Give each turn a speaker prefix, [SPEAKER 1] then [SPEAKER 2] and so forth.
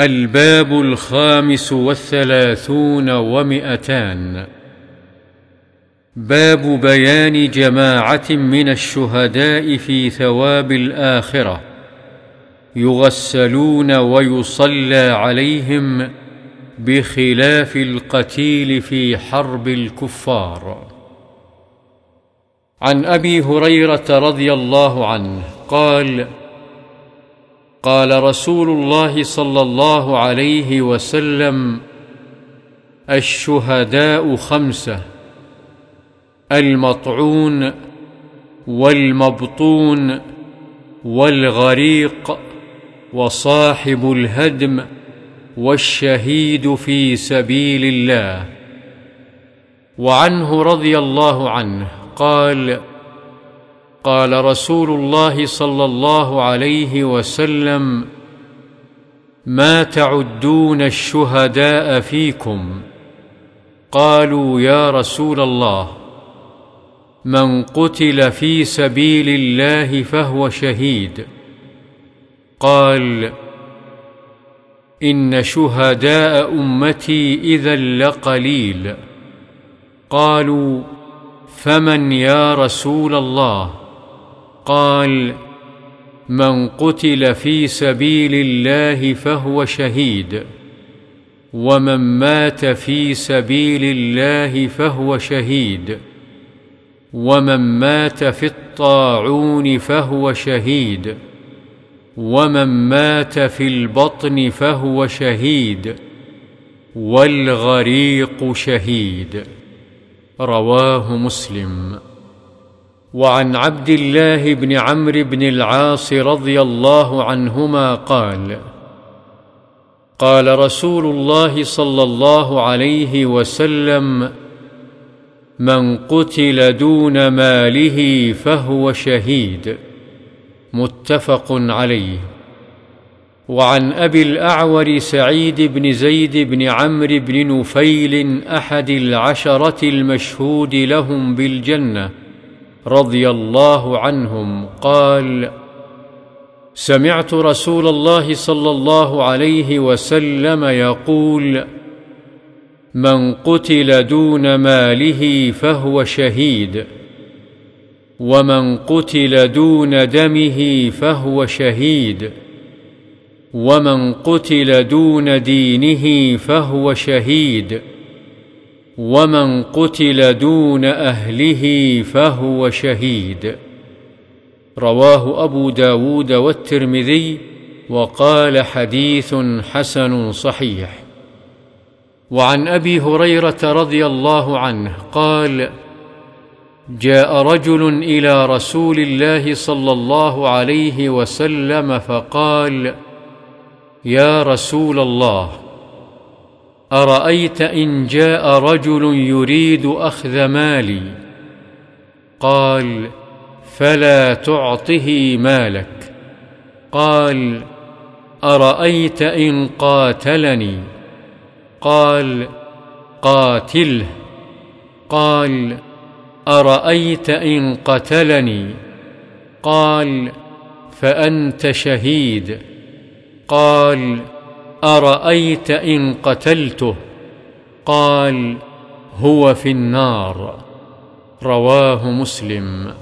[SPEAKER 1] الباب الخامس والثلاثون ومئتان. باب بيان جماعة من الشهداء في ثواب الآخرة. يغسلون ويصلى عليهم بخلاف القتيل في حرب الكفار. عن أبي هريرة رضي الله عنه قال قال رسول الله صلى الله عليه وسلم الشهداء خمسة المطعون والمبطون والغريق وصاحب الهدم والشهيد في سبيل الله. وعنه رضي الله عنه قال قال رسول الله صلى الله عليه وسلم ما تعدون الشهداء فيكم؟ قالوا يا رسول الله من قتل في سبيل الله فهو شهيد. قال إن شهداء أمتي إذا لقليل. قالوا فمن يا رسول الله؟ قال من قتل في سبيل الله فهو شهيد ومن مات في سبيل الله فهو شهيد ومن مات في الطاعون فهو شهيد ومن مات في البطن فهو شهيد والغريق شهيد. رواه مسلم. وعن عبد الله بن عمرو بن العاص رضي الله عنهما قال قال رسول الله صلى الله عليه وسلم من قتل دون ماله فهو شهيد. متفق عليه. وعن أبي الأعور سعيد بن زيد بن عمرو بن نفيل أحد العشرة المشهود لهم بالجنة رضي الله عنهم قال سمعت رسول الله صلى الله عليه وسلم يقول من قتل دون ماله فهو شهيد ومن قتل دون دمه فهو شهيد ومن قتل دون دينه فهو شهيد. ومن قتل دون اهله فهو شهيد. رواه أبو داود والترمذي وقال حديث حسن صحيح. وعن أبي هريرة رضي الله عنه قال جاء رجل إلى رسول الله صلى الله عليه وسلم فقال يا رسول الله أرأيت إن جاء رجل يريد أخذ مالي؟ قال فلا تعطه مالك. قال أرأيت إن قاتلني؟ قال قاتله. قال أرأيت إن قتلني؟ قال فأنت شهيد. قال أرأيت إن قتلته؟ قال هو في النار. رواه مسلم.